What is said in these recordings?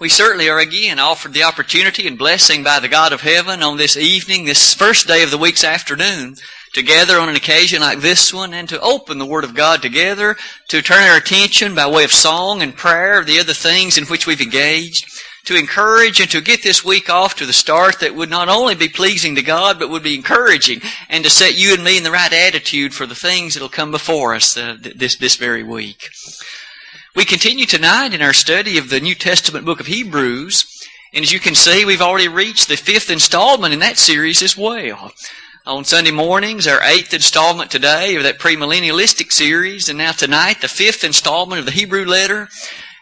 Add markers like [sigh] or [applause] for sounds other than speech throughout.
We certainly are again offered the opportunity and blessing by the God of heaven on this evening, this first day of the week's afternoon, to gather on an occasion like this one and to open the Word of God together, to turn our attention by way of song and prayer, the other things in which we've engaged, to encourage and to get this week off to the start that would not only be pleasing to God, but would be encouraging and to set you and me in the right attitude for the things that will come before us uh, this, this very week. We continue tonight in our study of the New Testament book of Hebrews, and as you can see, we've already reached the fifth installment in that series as well. On Sunday mornings, our eighth installment today of that premillennialistic series, and now tonight, the fifth installment of the Hebrew letter.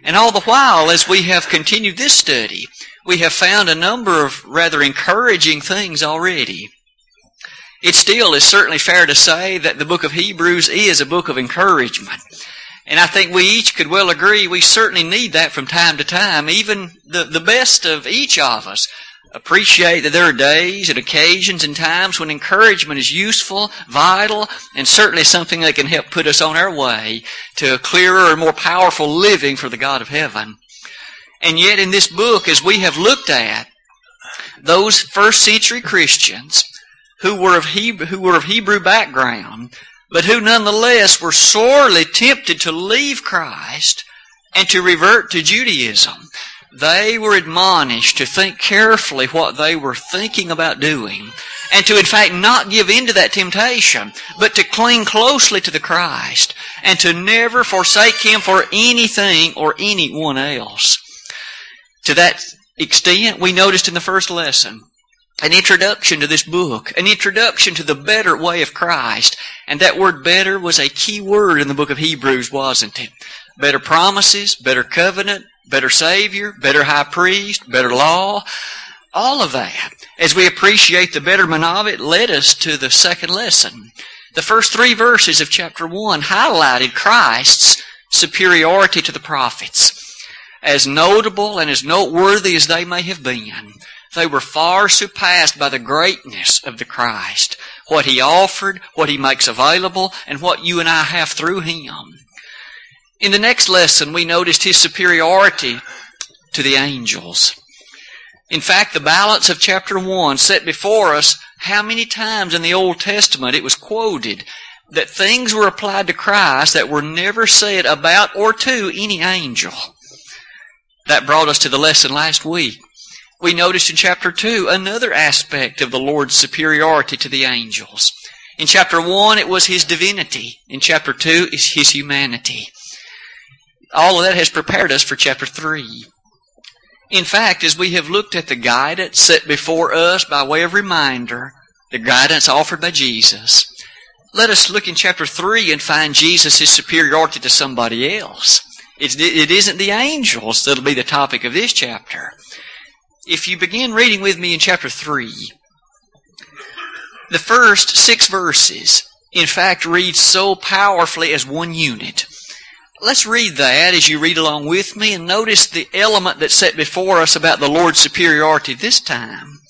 And all the while, as we have continued this study, we have found a number of rather encouraging things already. It still is certainly fair to say that the book of Hebrews is a book of encouragement. And I think we each could well agree we certainly need that from time to time. Even the, the best of each of us appreciate that there are days and occasions and times when encouragement is useful, vital, and certainly something that can help put us on our way to a clearer and more powerful living for the God of heaven. And yet in this book, as we have looked at, those first century Christians who were of Hebrew, who were of Hebrew background but who nonetheless were sorely tempted to leave Christ and to revert to Judaism. They were admonished to think carefully what they were thinking about doing and to in fact not give in to that temptation, but to cling closely to the Christ and to never forsake Him for anything or anyone else. To that extent, we noticed in the first lesson an introduction to this book, an introduction to the better way of Christ. And that word better was a key word in the book of Hebrews, wasn't it? Better promises, better covenant, better Savior, better high priest, better law. All of that, as we appreciate the betterment of it, led us to the second lesson. The first three verses of chapter 1 highlighted Christ's superiority to the prophets. As notable and as noteworthy as they may have been, they were far surpassed by the greatness of the Christ, what He offered, what He makes available, and what you and I have through Him. In the next lesson, we noticed His superiority to the angels. In fact, the balance of chapter 1 set before us how many times in the Old Testament it was quoted that things were applied to Christ that were never said about or to any angel. That brought us to the lesson last week we noticed in chapter 2 another aspect of the Lord's superiority to the angels. In chapter 1, it was His divinity. In chapter 2, is His humanity. All of that has prepared us for chapter 3. In fact, as we have looked at the guidance set before us by way of reminder, the guidance offered by Jesus, let us look in chapter 3 and find Jesus' superiority to somebody else. It's, it isn't the angels that'll be the topic of this chapter if you begin reading with me in chapter 3, the first six verses, in fact, read so powerfully as one unit. Let's read that as you read along with me and notice the element that's set before us about the Lord's superiority this time.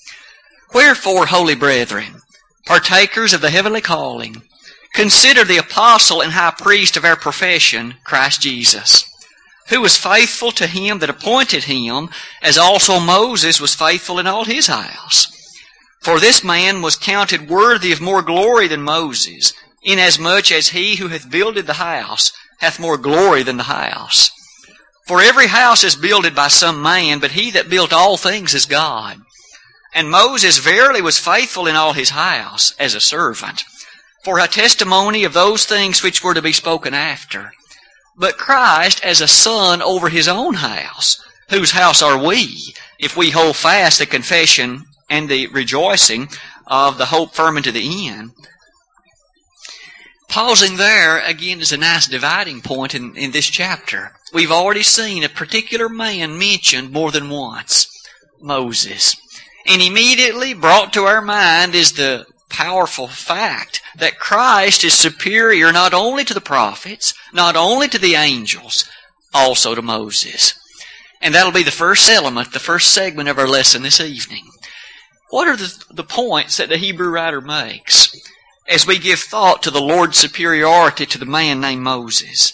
Wherefore, holy brethren, partakers of the heavenly calling, consider the apostle and high priest of our profession, Christ Jesus who was faithful to him that appointed him, as also Moses was faithful in all his house. For this man was counted worthy of more glory than Moses, inasmuch as he who hath builded the house hath more glory than the house. For every house is builded by some man, but he that built all things is God. And Moses verily was faithful in all his house as a servant, for a testimony of those things which were to be spoken after but Christ as a son over his own house. Whose house are we if we hold fast the confession and the rejoicing of the hope firm unto the end? Pausing there again is a nice dividing point in, in this chapter. We've already seen a particular man mentioned more than once Moses. And immediately brought to our mind is the powerful fact that Christ is superior not only to the prophets, not only to the angels, also to Moses. And that'll be the first element, the first segment of our lesson this evening. What are the, the points that the Hebrew writer makes as we give thought to the Lord's superiority to the man named Moses?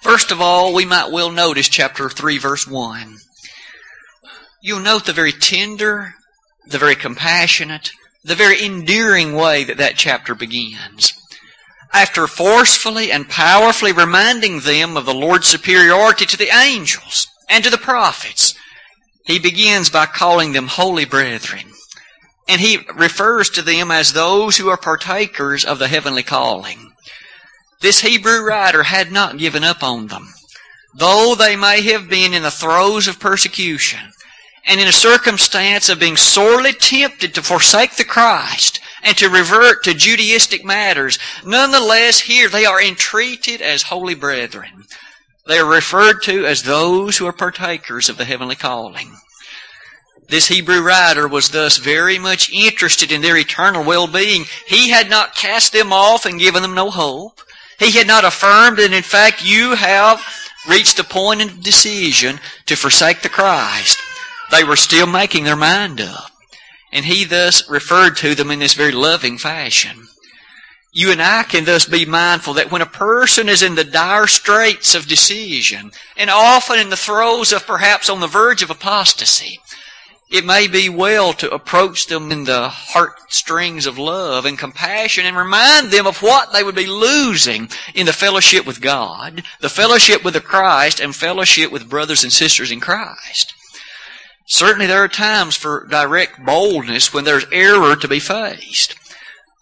First of all, we might well notice chapter 3 verse 1. you'll note the very tender, the very compassionate, the very endearing way that that chapter begins. After forcefully and powerfully reminding them of the Lord's superiority to the angels and to the prophets, he begins by calling them holy brethren. And he refers to them as those who are partakers of the heavenly calling. This Hebrew writer had not given up on them. Though they may have been in the throes of persecution, and in a circumstance of being sorely tempted to forsake the Christ and to revert to Judaistic matters, nonetheless here they are entreated as holy brethren. They are referred to as those who are partakers of the heavenly calling. This Hebrew writer was thus very much interested in their eternal well-being. He had not cast them off and given them no hope. He had not affirmed that in fact you have reached a point of decision to forsake the Christ. They were still making their mind up. And he thus referred to them in this very loving fashion. You and I can thus be mindful that when a person is in the dire straits of decision, and often in the throes of perhaps on the verge of apostasy, it may be well to approach them in the heartstrings of love and compassion and remind them of what they would be losing in the fellowship with God, the fellowship with the Christ, and fellowship with brothers and sisters in Christ. Certainly there are times for direct boldness when there's error to be faced.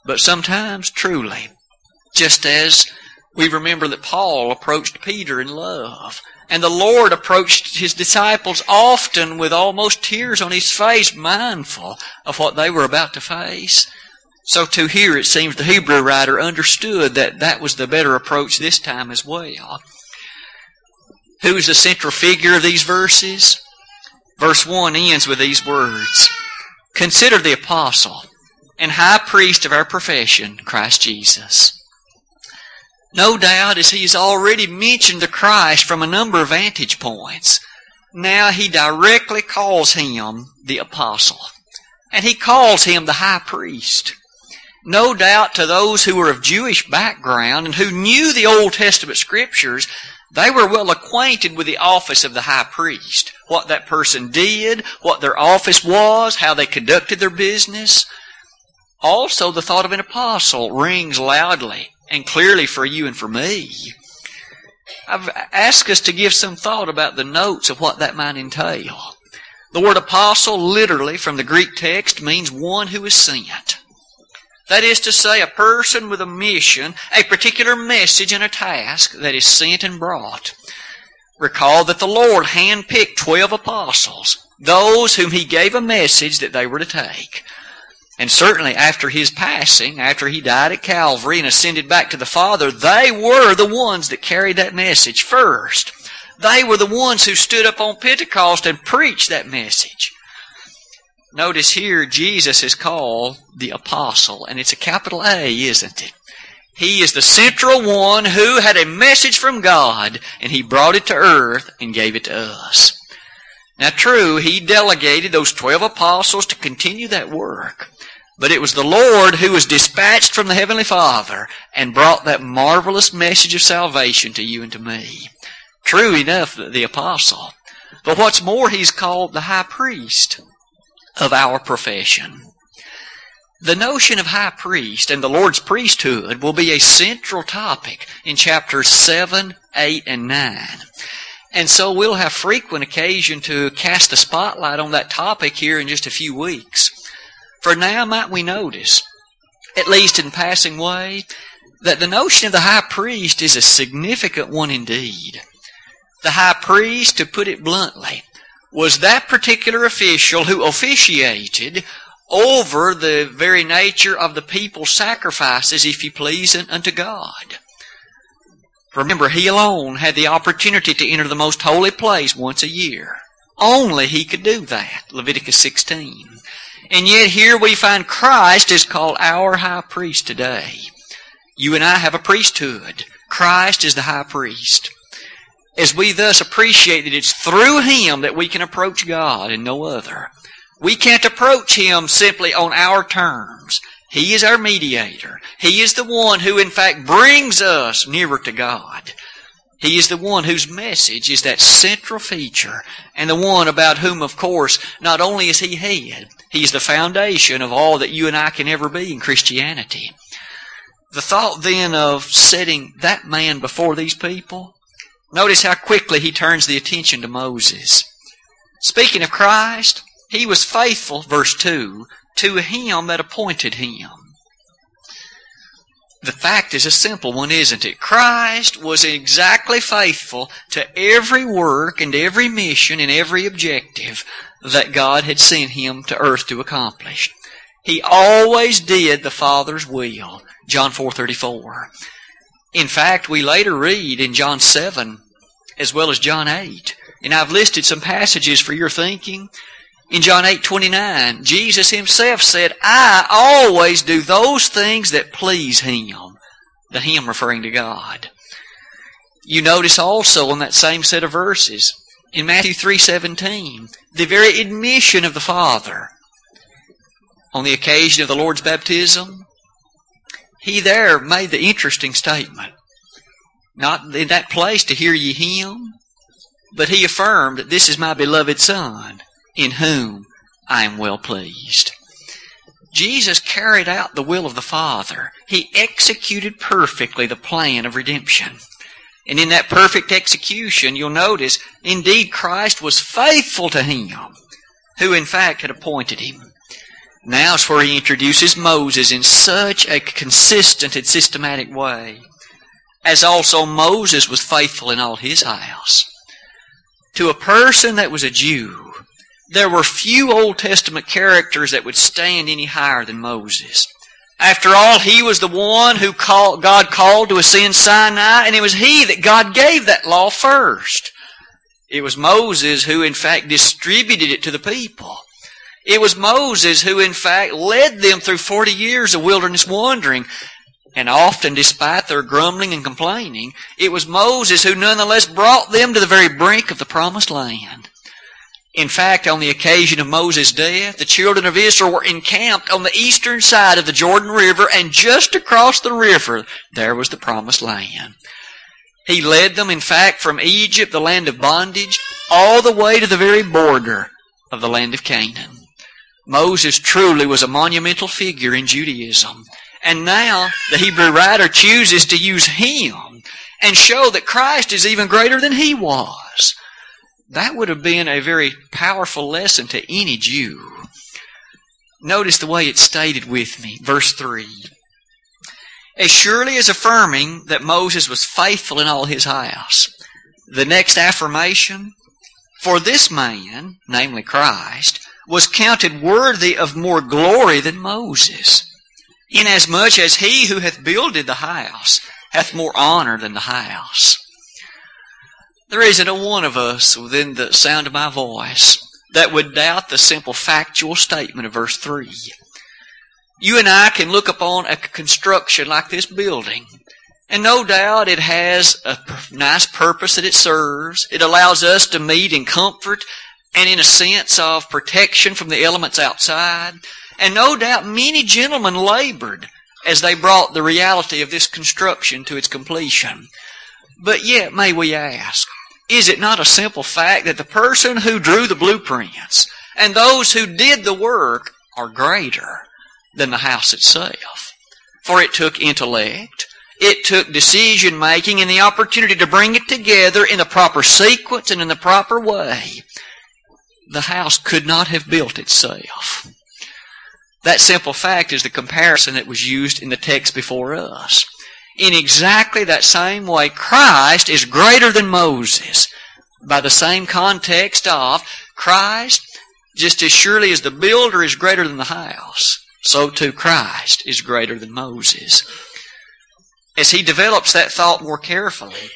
But sometimes, truly, just as we remember that Paul approached Peter in love, and the Lord approached his disciples often with almost tears on his face, mindful of what they were about to face. So to here it seems the Hebrew writer understood that that was the better approach this time as well. Who's the central figure of these verses? Verse 1 ends with these words Consider the apostle and high priest of our profession, Christ Jesus. No doubt, as he has already mentioned the Christ from a number of vantage points, now he directly calls him the apostle. And he calls him the high priest. No doubt to those who were of Jewish background and who knew the Old Testament scriptures, they were well acquainted with the office of the high priest. What that person did, what their office was, how they conducted their business. Also, the thought of an apostle rings loudly and clearly for you and for me. I've asked us to give some thought about the notes of what that might entail. The word apostle, literally from the Greek text, means one who is sent. That is to say, a person with a mission, a particular message and a task that is sent and brought. Recall that the Lord handpicked twelve apostles, those whom He gave a message that they were to take. And certainly after His passing, after He died at Calvary and ascended back to the Father, they were the ones that carried that message first. They were the ones who stood up on Pentecost and preached that message. Notice here, Jesus is called the apostle, and it's a capital A, isn't it? He is the central one who had a message from God, and he brought it to earth and gave it to us. Now true, he delegated those twelve apostles to continue that work. But it was the Lord who was dispatched from the Heavenly Father and brought that marvelous message of salvation to you and to me. True enough, the apostle. But what's more, he's called the high priest of our profession. The notion of high priest and the Lord's priesthood will be a central topic in chapters 7, 8, and 9. And so we'll have frequent occasion to cast a spotlight on that topic here in just a few weeks. For now might we notice, at least in passing way, that the notion of the high priest is a significant one indeed. The high priest, to put it bluntly, was that particular official who officiated over the very nature of the people's sacrifices, if you please, unto God. Remember, he alone had the opportunity to enter the most holy place once a year. Only he could do that. Leviticus 16. And yet here we find Christ is called our high priest today. You and I have a priesthood. Christ is the high priest as we thus appreciate that it's through Him that we can approach God and no other. We can't approach Him simply on our terms. He is our mediator. He is the one who in fact brings us nearer to God. He is the one whose message is that central feature, and the one about whom, of course, not only is he head, he's the foundation of all that you and I can ever be in Christianity. The thought then of setting that man before these people, notice how quickly he turns the attention to Moses. Speaking of Christ, he was faithful, verse 2, to him that appointed him. The fact is a simple one, isn't it? Christ was exactly faithful to every work and every mission and every objective that God had sent him to earth to accomplish. He always did the Father's will. John 4:34. In fact, we later read in John 7 as well as John 8. And I've listed some passages for your thinking. In John 8:29, Jesus himself said, "I always do those things that please him." The him referring to God. You notice also in that same set of verses in Matthew 3:17, the very admission of the Father on the occasion of the Lord's baptism, he there made the interesting statement. Not in that place to hear ye him, but he affirmed that this is my beloved Son, in whom I am well pleased. Jesus carried out the will of the Father. He executed perfectly the plan of redemption. And in that perfect execution, you'll notice, indeed, Christ was faithful to him, who in fact had appointed him. Now is where he introduces Moses in such a consistent and systematic way, as also Moses was faithful in all his house. To a person that was a Jew, there were few Old Testament characters that would stand any higher than Moses. After all, he was the one who called, God called to ascend Sinai, and it was he that God gave that law first. It was Moses who, in fact, distributed it to the people. It was Moses who, in fact, led them through 40 years of wilderness wandering. And often, despite their grumbling and complaining, it was Moses who nonetheless brought them to the very brink of the promised land. In fact, on the occasion of Moses' death, the children of Israel were encamped on the eastern side of the Jordan River, and just across the river, there was the promised land. He led them, in fact, from Egypt, the land of bondage, all the way to the very border of the land of Canaan. Moses truly was a monumental figure in Judaism. And now the Hebrew writer chooses to use him and show that Christ is even greater than he was. That would have been a very powerful lesson to any Jew. Notice the way it's stated with me. Verse 3. As surely as affirming that Moses was faithful in all his house. The next affirmation, for this man, namely Christ, was counted worthy of more glory than Moses, inasmuch as he who hath builded the house hath more honor than the house. There isn't a one of us within the sound of my voice that would doubt the simple factual statement of verse 3. You and I can look upon a construction like this building, and no doubt it has a nice purpose that it serves. It allows us to meet in comfort and in a sense of protection from the elements outside. And no doubt many gentlemen labored as they brought the reality of this construction to its completion. But yet, may we ask, is it not a simple fact that the person who drew the blueprints and those who did the work are greater than the house itself? For it took intellect, it took decision making and the opportunity to bring it together in the proper sequence and in the proper way. The house could not have built itself. That simple fact is the comparison that was used in the text before us in exactly that same way, Christ is greater than Moses. By the same context of Christ, just as surely as the builder is greater than the house, so too Christ is greater than Moses. As he develops that thought more carefully,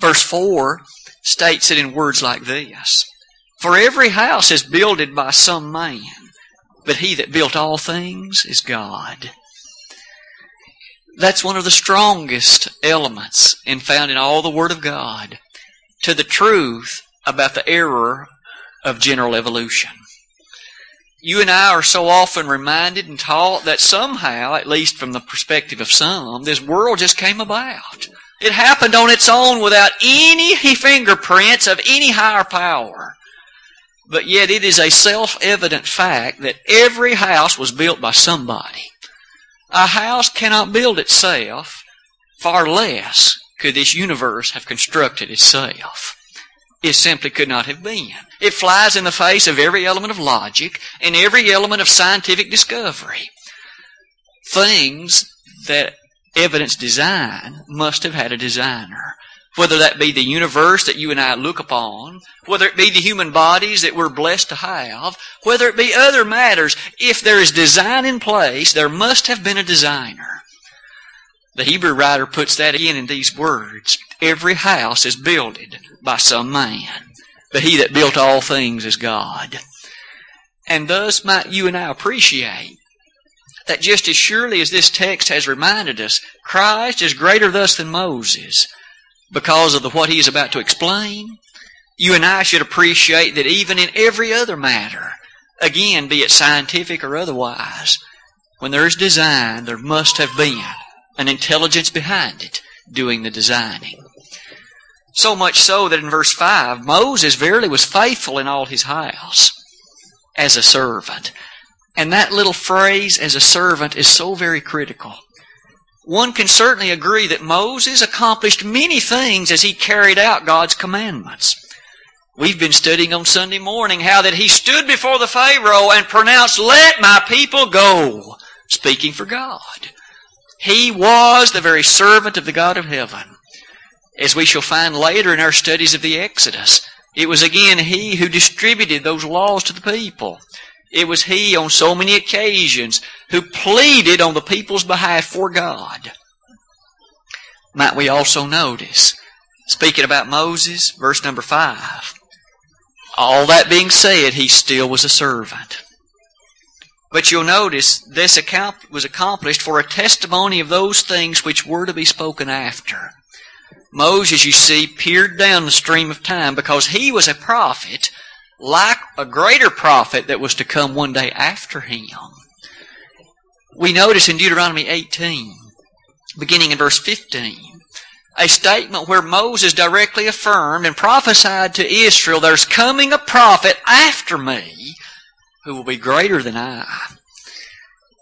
verse 4 states it in words like this For every house is builded by some man, but he that built all things is God. That's one of the strongest elements in found in all the Word of God to the truth about the error of general evolution. You and I are so often reminded and taught that somehow, at least from the perspective of some, this world just came about. It happened on its own without any [laughs] fingerprints of any higher power. But yet it is a self-evident fact that every house was built by somebody. A house cannot build itself, far less could this universe have constructed itself. It simply could not have been. It flies in the face of every element of logic and every element of scientific discovery. Things that evidence design must have had a designer. Whether that be the universe that you and I look upon, whether it be the human bodies that we're blessed to have, whether it be other matters, if there is design in place, there must have been a designer. The Hebrew writer puts that in in these words. Every house is builded by some man, but he that built all things is God. And thus might you and I appreciate that just as surely as this text has reminded us, Christ is greater thus than Moses because of the, what he is about to explain. You and I should appreciate that even in every other matter, again, be it scientific or otherwise, when there is design, there must have been an intelligence behind it doing the designing. So much so that in verse 5, Moses verily was faithful in all his house as a servant. And that little phrase, as a servant, is so very critical. One can certainly agree that Moses accomplished many things as he carried out God's commandments. We've been studying on Sunday morning how that he stood before the Pharaoh and pronounced, Let my people go, speaking for God. He was the very servant of the God of heaven. As we shall find later in our studies of the Exodus, it was again he who distributed those laws to the people. It was he on so many occasions who pleaded on the people's behalf for God. Might we also notice, speaking about Moses, verse number five, all that being said, he still was a servant. But you'll notice this account was accomplished for a testimony of those things which were to be spoken after. Moses, you see, peered down the stream of time because he was a prophet like a greater prophet that was to come one day after him. We notice in Deuteronomy 18, beginning in verse 15, a statement where Moses directly affirmed and prophesied to Israel, there's coming a prophet after me who will be greater than I.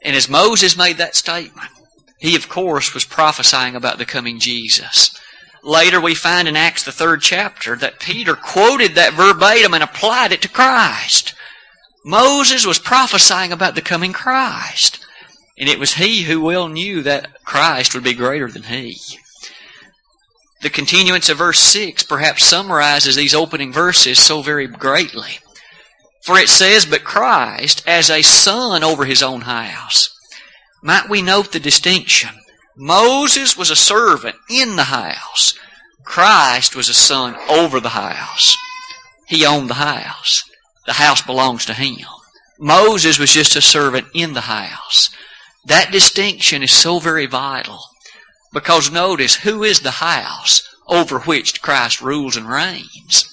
And as Moses made that statement, he of course was prophesying about the coming Jesus. Later we find in Acts the third chapter that Peter quoted that verbatim and applied it to Christ. Moses was prophesying about the coming Christ. And it was he who well knew that Christ would be greater than he. The continuance of verse 6 perhaps summarizes these opening verses so very greatly. For it says, But Christ as a son over his own house. Might we note the distinction? Moses was a servant in the house. Christ was a son over the house. He owned the house. The house belongs to him. Moses was just a servant in the house. That distinction is so very vital. Because notice, who is the house over which Christ rules and reigns?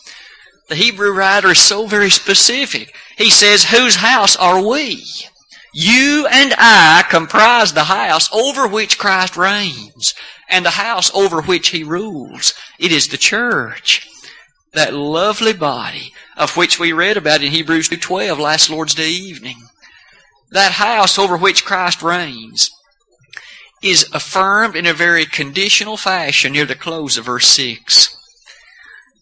The Hebrew writer is so very specific. He says, whose house are we? You and I comprise the house over which Christ reigns and the house over which He rules. It is the church. That lovely body of which we read about in Hebrews 2.12 last Lord's Day evening. That house over which Christ reigns is affirmed in a very conditional fashion near the close of verse 6.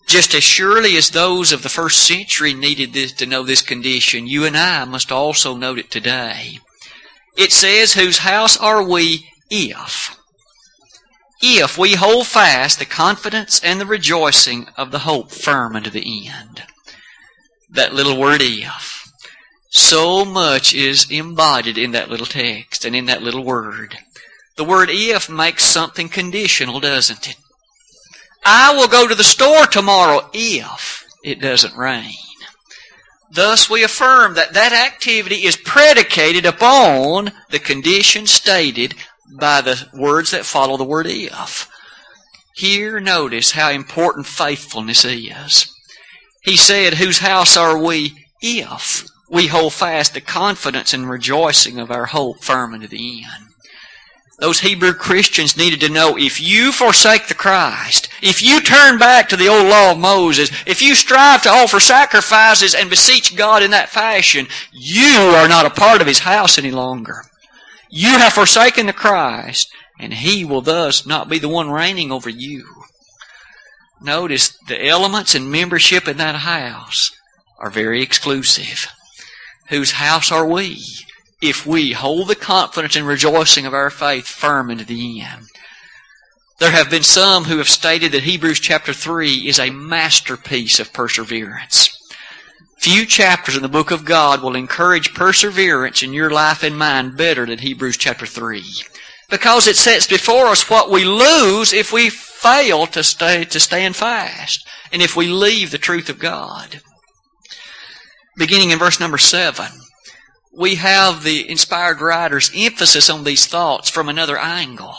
Just as surely as those of the first century needed this, to know this condition, you and I must also note it today. It says, Whose house are we if? If we hold fast the confidence and the rejoicing of the hope firm unto the end. That little word if. So much is embodied in that little text and in that little word. The word if makes something conditional, doesn't it? I will go to the store tomorrow if it doesn't rain. Thus we affirm that that activity is predicated upon the condition stated by the words that follow the word if. Here notice how important faithfulness is. He said, whose house are we if we hold fast the confidence and rejoicing of our hope firm unto the end? Those Hebrew Christians needed to know if you forsake the Christ, if you turn back to the old law of Moses, if you strive to offer sacrifices and beseech God in that fashion, you are not a part of His house any longer. You have forsaken the Christ, and He will thus not be the one reigning over you. Notice the elements and membership in that house are very exclusive. Whose house are we? If we hold the confidence and rejoicing of our faith firm into the end. There have been some who have stated that Hebrews chapter 3 is a masterpiece of perseverance. Few chapters in the book of God will encourage perseverance in your life and mine better than Hebrews chapter 3. Because it sets before us what we lose if we fail to stay, to stand fast. And if we leave the truth of God. Beginning in verse number 7 we have the inspired writer's emphasis on these thoughts from another angle.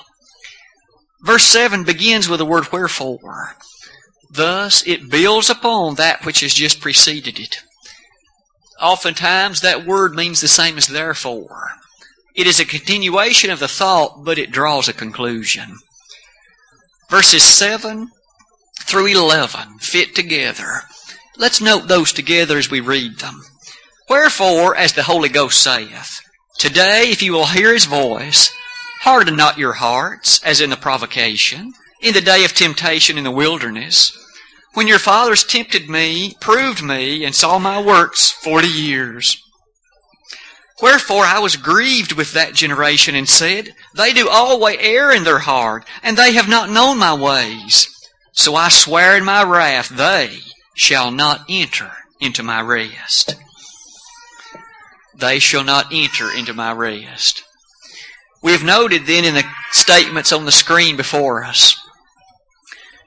Verse 7 begins with the word wherefore. Thus, it builds upon that which has just preceded it. Oftentimes, that word means the same as therefore. It is a continuation of the thought, but it draws a conclusion. Verses 7 through 11 fit together. Let's note those together as we read them. Wherefore, as the Holy Ghost saith, Today, if you will hear his voice, harden not your hearts, as in the provocation, in the day of temptation in the wilderness, when your fathers tempted me, proved me, and saw my works forty years. Wherefore I was grieved with that generation and said, They do always err in their heart, and they have not known my ways. So I swear in my wrath, they shall not enter into my rest they shall not enter into my rest. We have noted then in the statements on the screen before us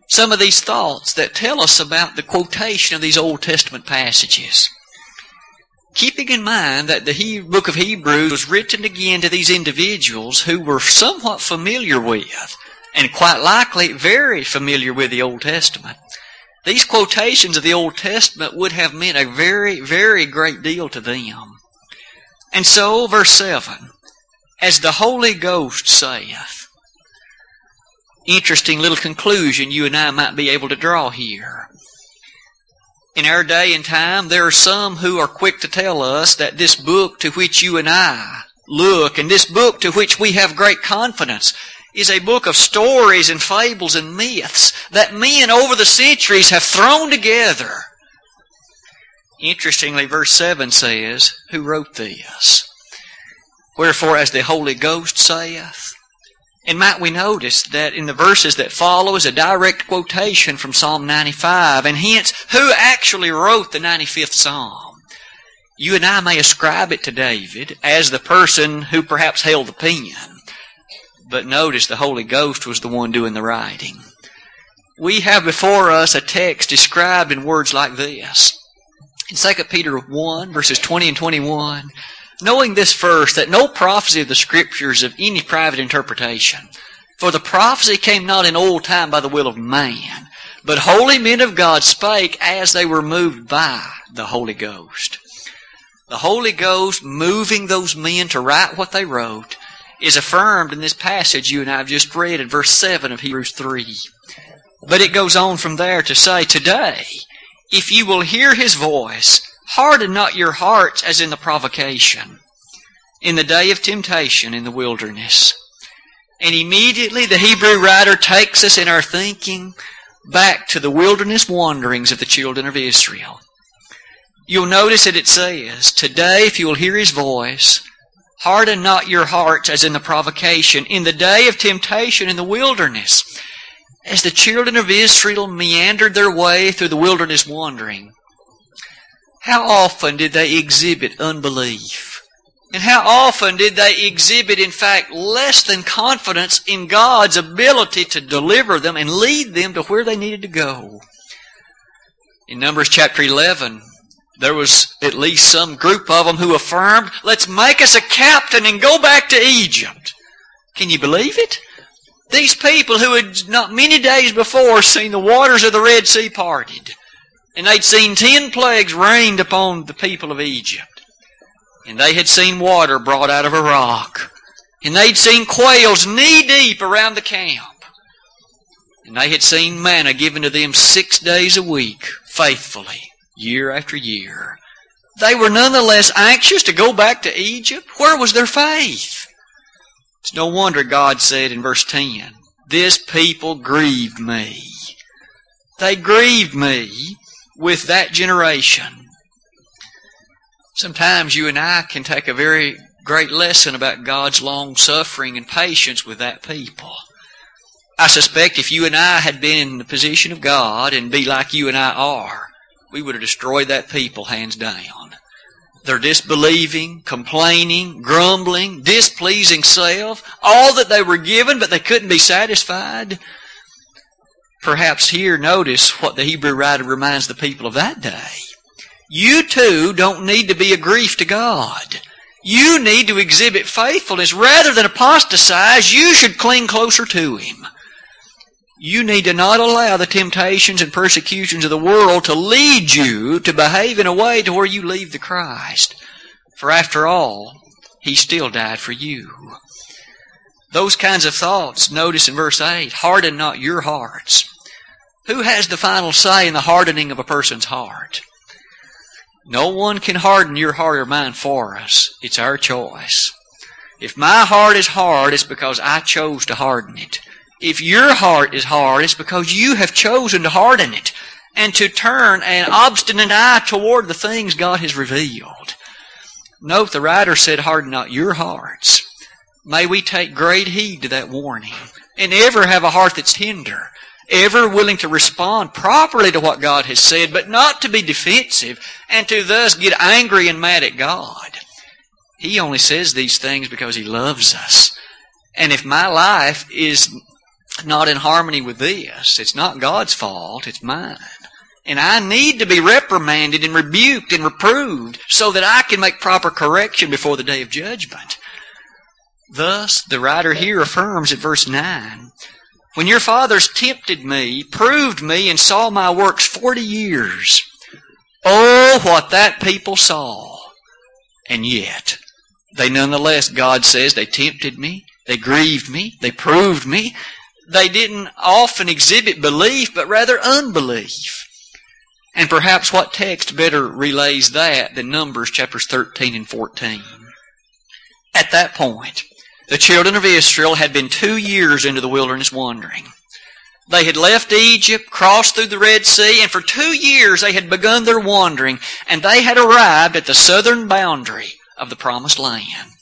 some of these thoughts that tell us about the quotation of these Old Testament passages. Keeping in mind that the book of Hebrews was written again to these individuals who were somewhat familiar with, and quite likely very familiar with the Old Testament. These quotations of the Old Testament would have meant a very, very great deal to them. And so, verse 7, as the Holy Ghost saith, interesting little conclusion you and I might be able to draw here. In our day and time, there are some who are quick to tell us that this book to which you and I look, and this book to which we have great confidence, is a book of stories and fables and myths that men over the centuries have thrown together Interestingly, verse 7 says, Who wrote this? Wherefore, as the Holy Ghost saith. And might we notice that in the verses that follow is a direct quotation from Psalm 95, and hence, who actually wrote the 95th Psalm? You and I may ascribe it to David as the person who perhaps held the pen. But notice the Holy Ghost was the one doing the writing. We have before us a text described in words like this. In 2 Peter 1, verses 20 and 21, knowing this first, that no prophecy of the Scriptures of any private interpretation. For the prophecy came not in old time by the will of man, but holy men of God spake as they were moved by the Holy Ghost. The Holy Ghost moving those men to write what they wrote is affirmed in this passage you and I have just read in verse 7 of Hebrews 3. But it goes on from there to say, Today, if you will hear his voice, harden not your hearts as in the provocation, in the day of temptation in the wilderness. And immediately the Hebrew writer takes us in our thinking back to the wilderness wanderings of the children of Israel. You'll notice that it says, Today, if you will hear his voice, harden not your hearts as in the provocation, in the day of temptation in the wilderness as the children of Israel meandered their way through the wilderness wandering, how often did they exhibit unbelief? And how often did they exhibit, in fact, less than confidence in God's ability to deliver them and lead them to where they needed to go? In Numbers chapter 11, there was at least some group of them who affirmed, let's make us a captain and go back to Egypt. Can you believe it? These people who had not many days before seen the waters of the Red Sea parted, and they'd seen ten plagues rained upon the people of Egypt, and they had seen water brought out of a rock, And they'd seen quails knee deep around the camp. And they had seen manna given to them six days a week, faithfully, year after year. They were nonetheless anxious to go back to Egypt. Where was their faith? It's no wonder God said in verse 10, This people grieved me. They grieved me with that generation. Sometimes you and I can take a very great lesson about God's long suffering and patience with that people. I suspect if you and I had been in the position of God and be like you and I are, we would have destroyed that people hands down. Their disbelieving, complaining, grumbling, displeasing self, all that they were given but they couldn't be satisfied. Perhaps here notice what the Hebrew writer reminds the people of that day. You too don't need to be a grief to God. You need to exhibit faithfulness. Rather than apostatize, you should cling closer to Him. You need to not allow the temptations and persecutions of the world to lead you to behave in a way to where you leave the Christ. For after all, He still died for you. Those kinds of thoughts, notice in verse 8, harden not your hearts. Who has the final say in the hardening of a person's heart? No one can harden your heart or mine for us. It's our choice. If my heart is hard, it's because I chose to harden it. If your heart is hard, it's because you have chosen to harden it and to turn an obstinate eye toward the things God has revealed. Note the writer said, harden not your hearts. May we take great heed to that warning and ever have a heart that's tender, ever willing to respond properly to what God has said, but not to be defensive and to thus get angry and mad at God. He only says these things because He loves us. And if my life is not in harmony with this. It's not God's fault, it's mine. And I need to be reprimanded and rebuked and reproved so that I can make proper correction before the day of judgment. Thus, the writer here affirms at verse 9, When your fathers tempted me, proved me, and saw my works forty years, oh, what that people saw! And yet, they nonetheless, God says, they tempted me, they grieved me, they proved me, they didn't often exhibit belief, but rather unbelief. And perhaps what text better relays that than Numbers chapters 13 and 14? At that point, the children of Israel had been two years into the wilderness wandering. They had left Egypt, crossed through the Red Sea, and for two years they had begun their wandering, and they had arrived at the southern boundary of the Promised Land.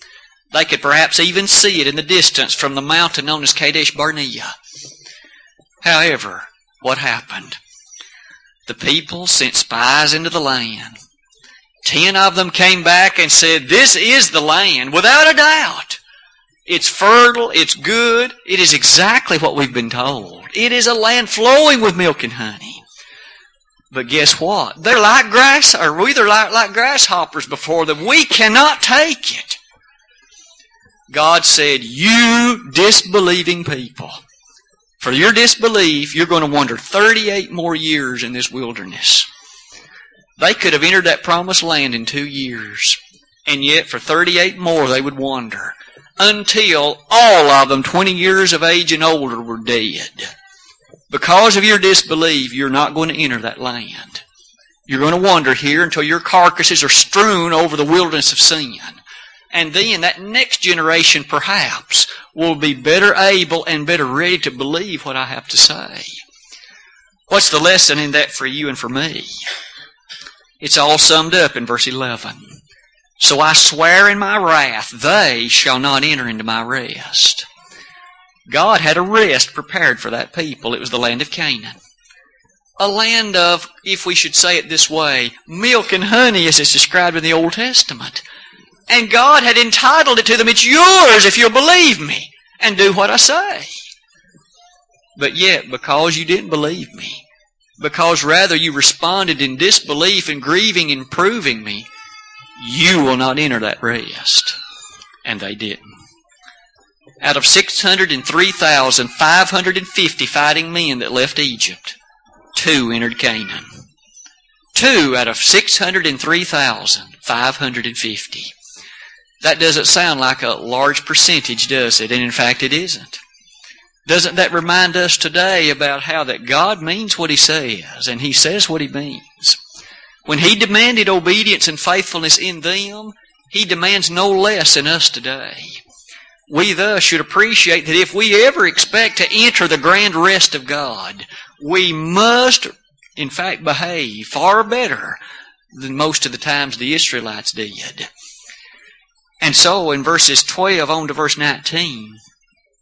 They could perhaps even see it in the distance from the mountain known as Kadesh Barnea. However, what happened? The people sent spies into the land. Ten of them came back and said, This is the land, without a doubt. It's fertile, it's good, it is exactly what we've been told. It is a land flowing with milk and honey. But guess what? They're like grass, or we are like, like grasshoppers before them. We cannot take it. God said, You disbelieving people, for your disbelief, you're going to wander 38 more years in this wilderness. They could have entered that promised land in two years, and yet for 38 more they would wander until all of them, 20 years of age and older, were dead. Because of your disbelief, you're not going to enter that land. You're going to wander here until your carcasses are strewn over the wilderness of sin. And then that next generation perhaps will be better able and better ready to believe what I have to say. What's the lesson in that for you and for me? It's all summed up in verse 11. So I swear in my wrath, they shall not enter into my rest. God had a rest prepared for that people. It was the land of Canaan. A land of, if we should say it this way, milk and honey as it's described in the Old Testament. And God had entitled it to them. It's yours if you'll believe me and do what I say. But yet, because you didn't believe me, because rather you responded in disbelief and grieving and proving me, you will not enter that rest. And they didn't. Out of 603,550 fighting men that left Egypt, two entered Canaan. Two out of 603,550. That doesn't sound like a large percentage, does it? And in fact, it isn't. Doesn't that remind us today about how that God means what He says and He says what He means? When He demanded obedience and faithfulness in them, He demands no less in us today. We thus should appreciate that if we ever expect to enter the grand rest of God, we must, in fact, behave far better than most of the times the Israelites did. And so in verses 12 on to verse 19,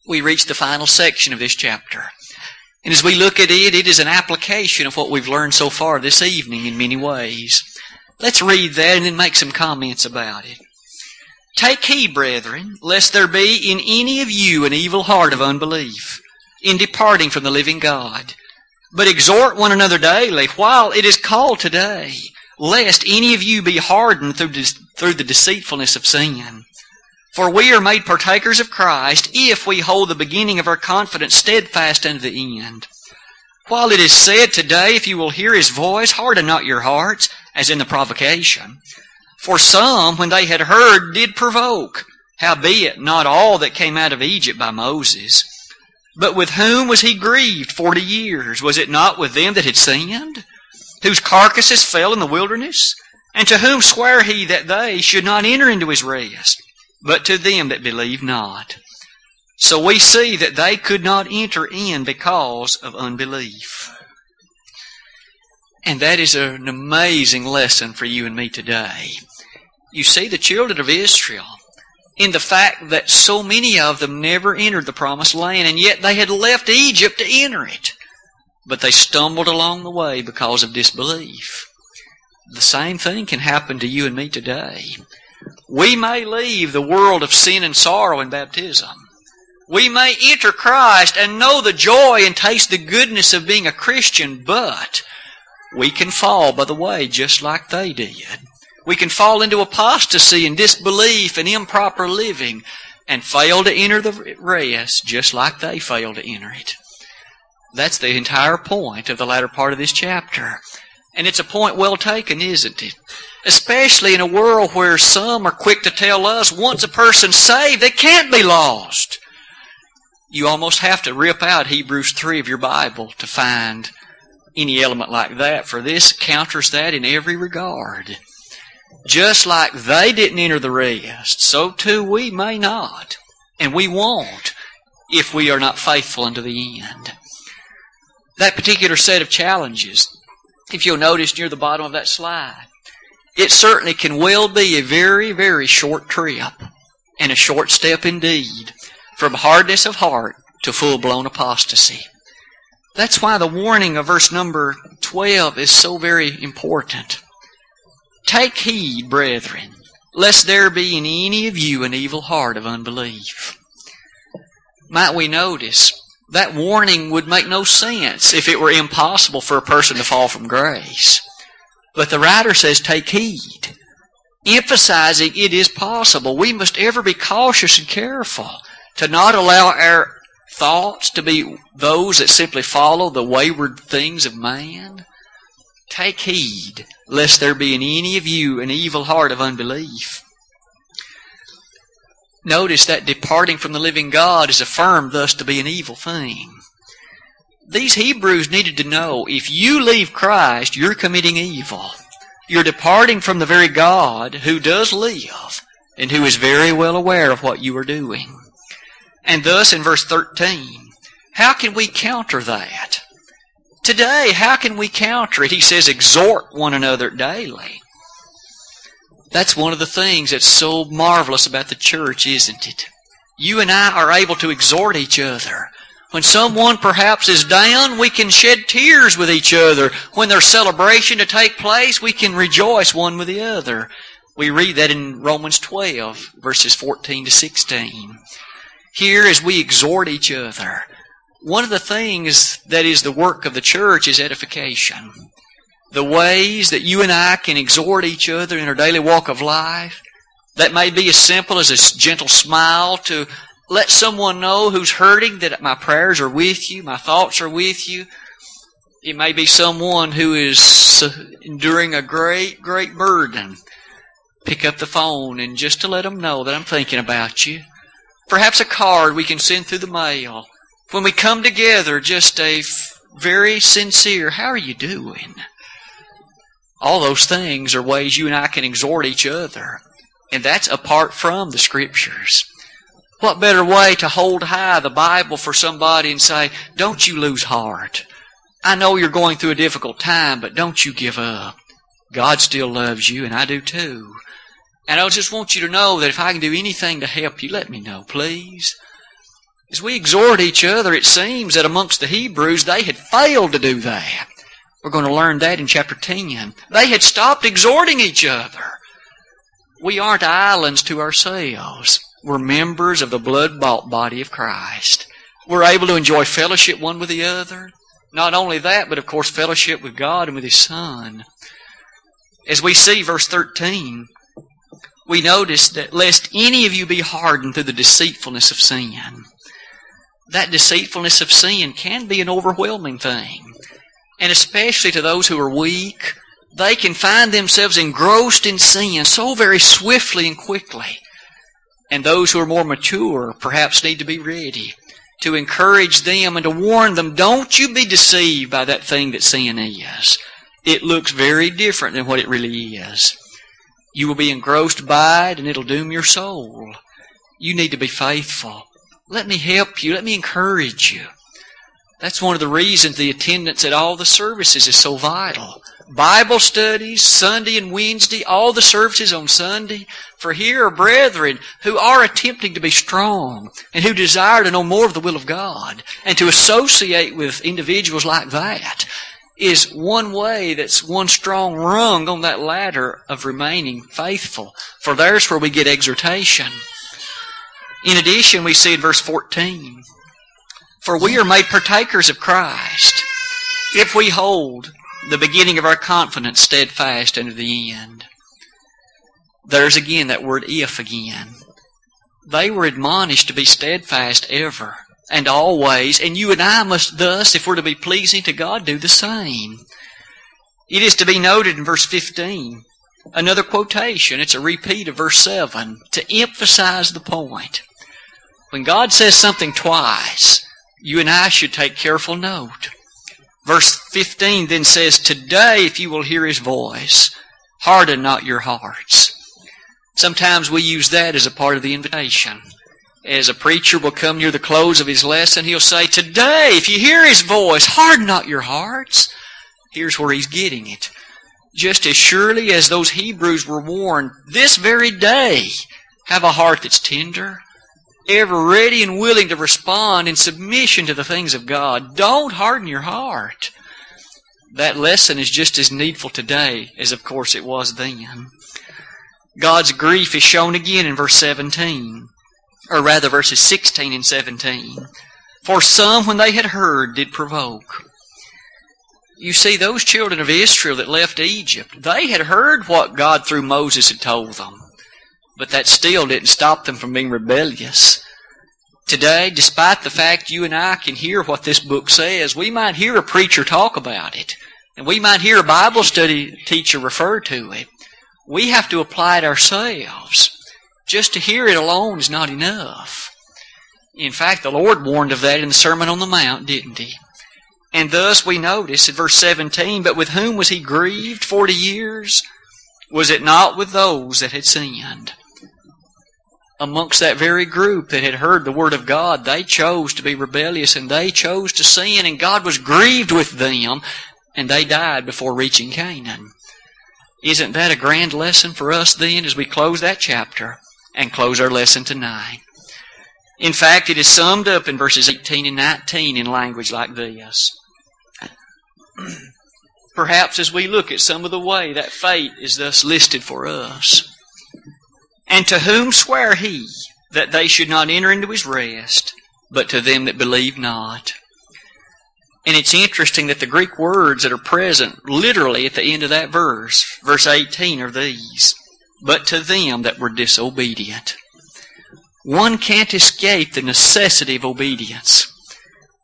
we reach the final section of this chapter. And as we look at it, it is an application of what we've learned so far this evening in many ways. Let's read that and then make some comments about it. Take heed, brethren, lest there be in any of you an evil heart of unbelief in departing from the living God. But exhort one another daily while it is called today, lest any of you be hardened through, through the deceitfulness of sin. For we are made partakers of Christ if we hold the beginning of our confidence steadfast unto the end. While it is said today, if you will hear his voice, harden not your hearts, as in the provocation. For some, when they had heard, did provoke, howbeit not all that came out of Egypt by Moses. But with whom was he grieved forty years? Was it not with them that had sinned? Whose carcasses fell in the wilderness? And to whom sware he that they should not enter into his rest? but to them that believe not. So we see that they could not enter in because of unbelief. And that is an amazing lesson for you and me today. You see the children of Israel in the fact that so many of them never entered the promised land, and yet they had left Egypt to enter it. But they stumbled along the way because of disbelief. The same thing can happen to you and me today. We may leave the world of sin and sorrow in baptism. We may enter Christ and know the joy and taste the goodness of being a Christian, but we can fall by the way just like they did. We can fall into apostasy and disbelief and improper living and fail to enter the rest just like they failed to enter it. That's the entire point of the latter part of this chapter. And it's a point well taken, isn't it? Especially in a world where some are quick to tell us once a person's saved, they can't be lost. You almost have to rip out Hebrews 3 of your Bible to find any element like that, for this counters that in every regard. Just like they didn't enter the rest, so too we may not. And we won't if we are not faithful unto the end. That particular set of challenges, if you'll notice near the bottom of that slide, it certainly can well be a very, very short trip and a short step indeed from hardness of heart to full blown apostasy. That's why the warning of verse number 12 is so very important. Take heed, brethren, lest there be in any of you an evil heart of unbelief. Might we notice that warning would make no sense if it were impossible for a person to fall from grace. But the writer says, take heed, emphasizing it is possible. We must ever be cautious and careful to not allow our thoughts to be those that simply follow the wayward things of man. Take heed, lest there be in any of you an evil heart of unbelief. Notice that departing from the living God is affirmed thus to be an evil thing these Hebrews needed to know if you leave Christ, you're committing evil. You're departing from the very God who does live and who is very well aware of what you are doing. And thus in verse 13, how can we counter that? Today, how can we counter it? He says, exhort one another daily. That's one of the things that's so marvelous about the church, isn't it? You and I are able to exhort each other. When someone perhaps is down, we can shed tears with each other. When there's celebration to take place, we can rejoice one with the other. We read that in Romans 12, verses 14 to 16. Here, as we exhort each other, one of the things that is the work of the church is edification. The ways that you and I can exhort each other in our daily walk of life, that may be as simple as a gentle smile to let someone know who's hurting that my prayers are with you, my thoughts are with you. It may be someone who is enduring a great, great burden pick up the phone and just to let them know that I'm thinking about you. Perhaps a card we can send through the mail. When we come together, just a very sincere, how are you doing? All those things are ways you and I can exhort each other. And that's apart from the scriptures. What better way to hold high the Bible for somebody and say, don't you lose heart. I know you're going through a difficult time, but don't you give up. God still loves you, and I do too. And I just want you to know that if I can do anything to help you, let me know, please. As we exhort each other, it seems that amongst the Hebrews, they had failed to do that. We're going to learn that in chapter 10. They had stopped exhorting each other. We aren't islands to ourselves. We're members of the blood bought body of Christ. We're able to enjoy fellowship one with the other. Not only that, but of course, fellowship with God and with His Son. As we see verse 13, we notice that lest any of you be hardened through the deceitfulness of sin. That deceitfulness of sin can be an overwhelming thing. And especially to those who are weak, they can find themselves engrossed in sin so very swiftly and quickly. And those who are more mature perhaps need to be ready to encourage them and to warn them, don't you be deceived by that thing that sin is. It looks very different than what it really is. You will be engrossed by it and it'll doom your soul. You need to be faithful. Let me help you. Let me encourage you. That's one of the reasons the attendance at all the services is so vital. Bible studies, Sunday and Wednesday, all the services on Sunday. For here are brethren who are attempting to be strong and who desire to know more of the will of God. And to associate with individuals like that is one way that's one strong rung on that ladder of remaining faithful. For there's where we get exhortation. In addition, we see in verse 14, For we are made partakers of Christ if we hold the beginning of our confidence steadfast unto the end. There's again that word if again. They were admonished to be steadfast ever and always, and you and I must thus, if we're to be pleasing to God, do the same. It is to be noted in verse 15, another quotation, it's a repeat of verse 7, to emphasize the point. When God says something twice, you and I should take careful note. Verse 15 then says, Today, if you will hear His voice, harden not your hearts. Sometimes we use that as a part of the invitation as a preacher will come near the close of his lesson, he'll say, Today, if you hear his voice, harden not your hearts. Here's where he's getting it. Just as surely as those Hebrews were warned, this very day, have a heart that's tender, ever ready and willing to respond in submission to the things of God. Don't harden your heart. That lesson is just as needful today as, of course, it was then. God's grief is shown again in verse 17 or rather verses 16 and 17. For some, when they had heard, did provoke. You see, those children of Israel that left Egypt, they had heard what God through Moses had told them. But that still didn't stop them from being rebellious. Today, despite the fact you and I can hear what this book says, we might hear a preacher talk about it. And we might hear a Bible study teacher refer to it. We have to apply it ourselves. Just to hear it alone is not enough. In fact, the Lord warned of that in the Sermon on the Mount, didn't He? And thus we notice in verse 17, But with whom was He grieved forty years? Was it not with those that had sinned? Amongst that very group that had heard the Word of God, they chose to be rebellious and they chose to sin, and God was grieved with them, and they died before reaching Canaan. Isn't that a grand lesson for us then as we close that chapter? and close our lesson tonight. In fact, it is summed up in verses 18 and 19 in language like this. [clears throat] Perhaps as we look at some of the way that fate is thus listed for us. And to whom sware he that they should not enter into his rest, but to them that believe not? And it's interesting that the Greek words that are present literally at the end of that verse, verse 18, are these but to them that were disobedient. One can't escape the necessity of obedience.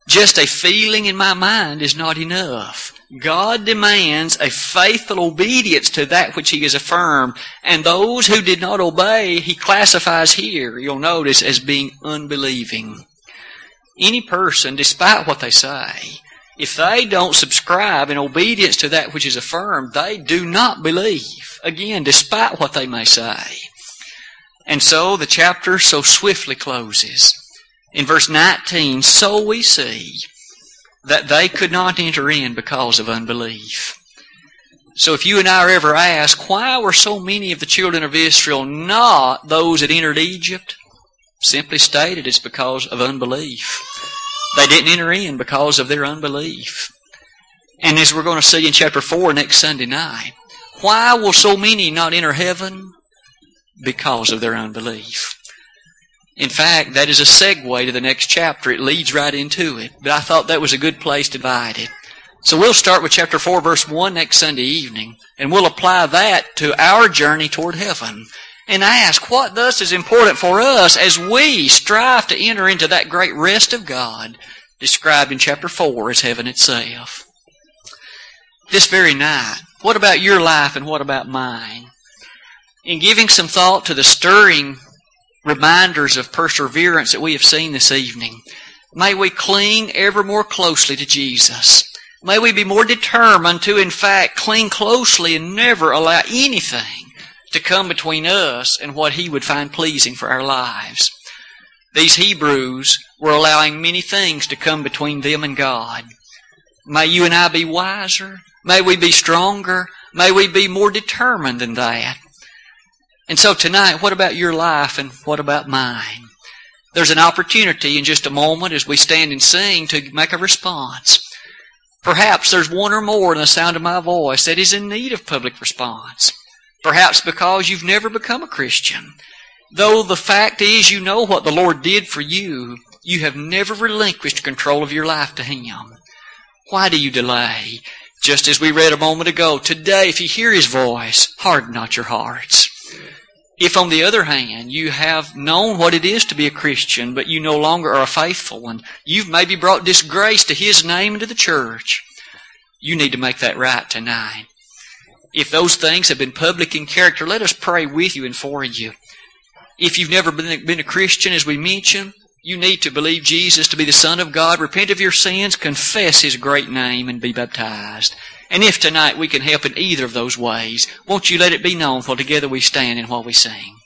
Just a feeling in my mind is not enough. God demands a faithful obedience to that which He has affirmed, and those who did not obey, He classifies here, you'll notice, as being unbelieving. Any person, despite what they say, if they don't subscribe in obedience to that which is affirmed, they do not believe. Again, despite what they may say. And so the chapter so swiftly closes. In verse 19, so we see that they could not enter in because of unbelief. So if you and I are ever asked, why were so many of the children of Israel not those that entered Egypt? Simply stated, it's because of unbelief. They didn't enter in because of their unbelief. And as we're going to see in chapter 4 next Sunday night, why will so many not enter heaven? Because of their unbelief. In fact, that is a segue to the next chapter. It leads right into it. But I thought that was a good place to divide it. So we'll start with chapter 4, verse 1 next Sunday evening, and we'll apply that to our journey toward heaven and ask what thus is important for us as we strive to enter into that great rest of God described in chapter 4 as heaven itself. This very night, what about your life and what about mine? In giving some thought to the stirring reminders of perseverance that we have seen this evening. May we cling ever more closely to Jesus. May we be more determined to, in fact, cling closely and never allow anything to come between us and what He would find pleasing for our lives. These Hebrews were allowing many things to come between them and God. May you and I be wiser. May we be stronger. May we be more determined than that. And so tonight, what about your life and what about mine? There's an opportunity in just a moment as we stand and sing to make a response. Perhaps there's one or more in the sound of my voice that is in need of public response. Perhaps because you've never become a Christian. Though the fact is you know what the Lord did for you, you have never relinquished control of your life to Him. Why do you delay? Just as we read a moment ago, today if you hear His voice, harden not your hearts. If, on the other hand, you have known what it is to be a Christian, but you no longer are a faithful one, you've maybe brought disgrace to His name and to the church, you need to make that right tonight. If those things have been public in character, let us pray with you and for you. If you've never been, a Christian, as we mentioned, you need to believe Jesus to be the Son of God, repent of your sins, confess His great name, and be baptized. And if tonight we can help in either of those ways, won't you let it be known while together we stand and while we sing?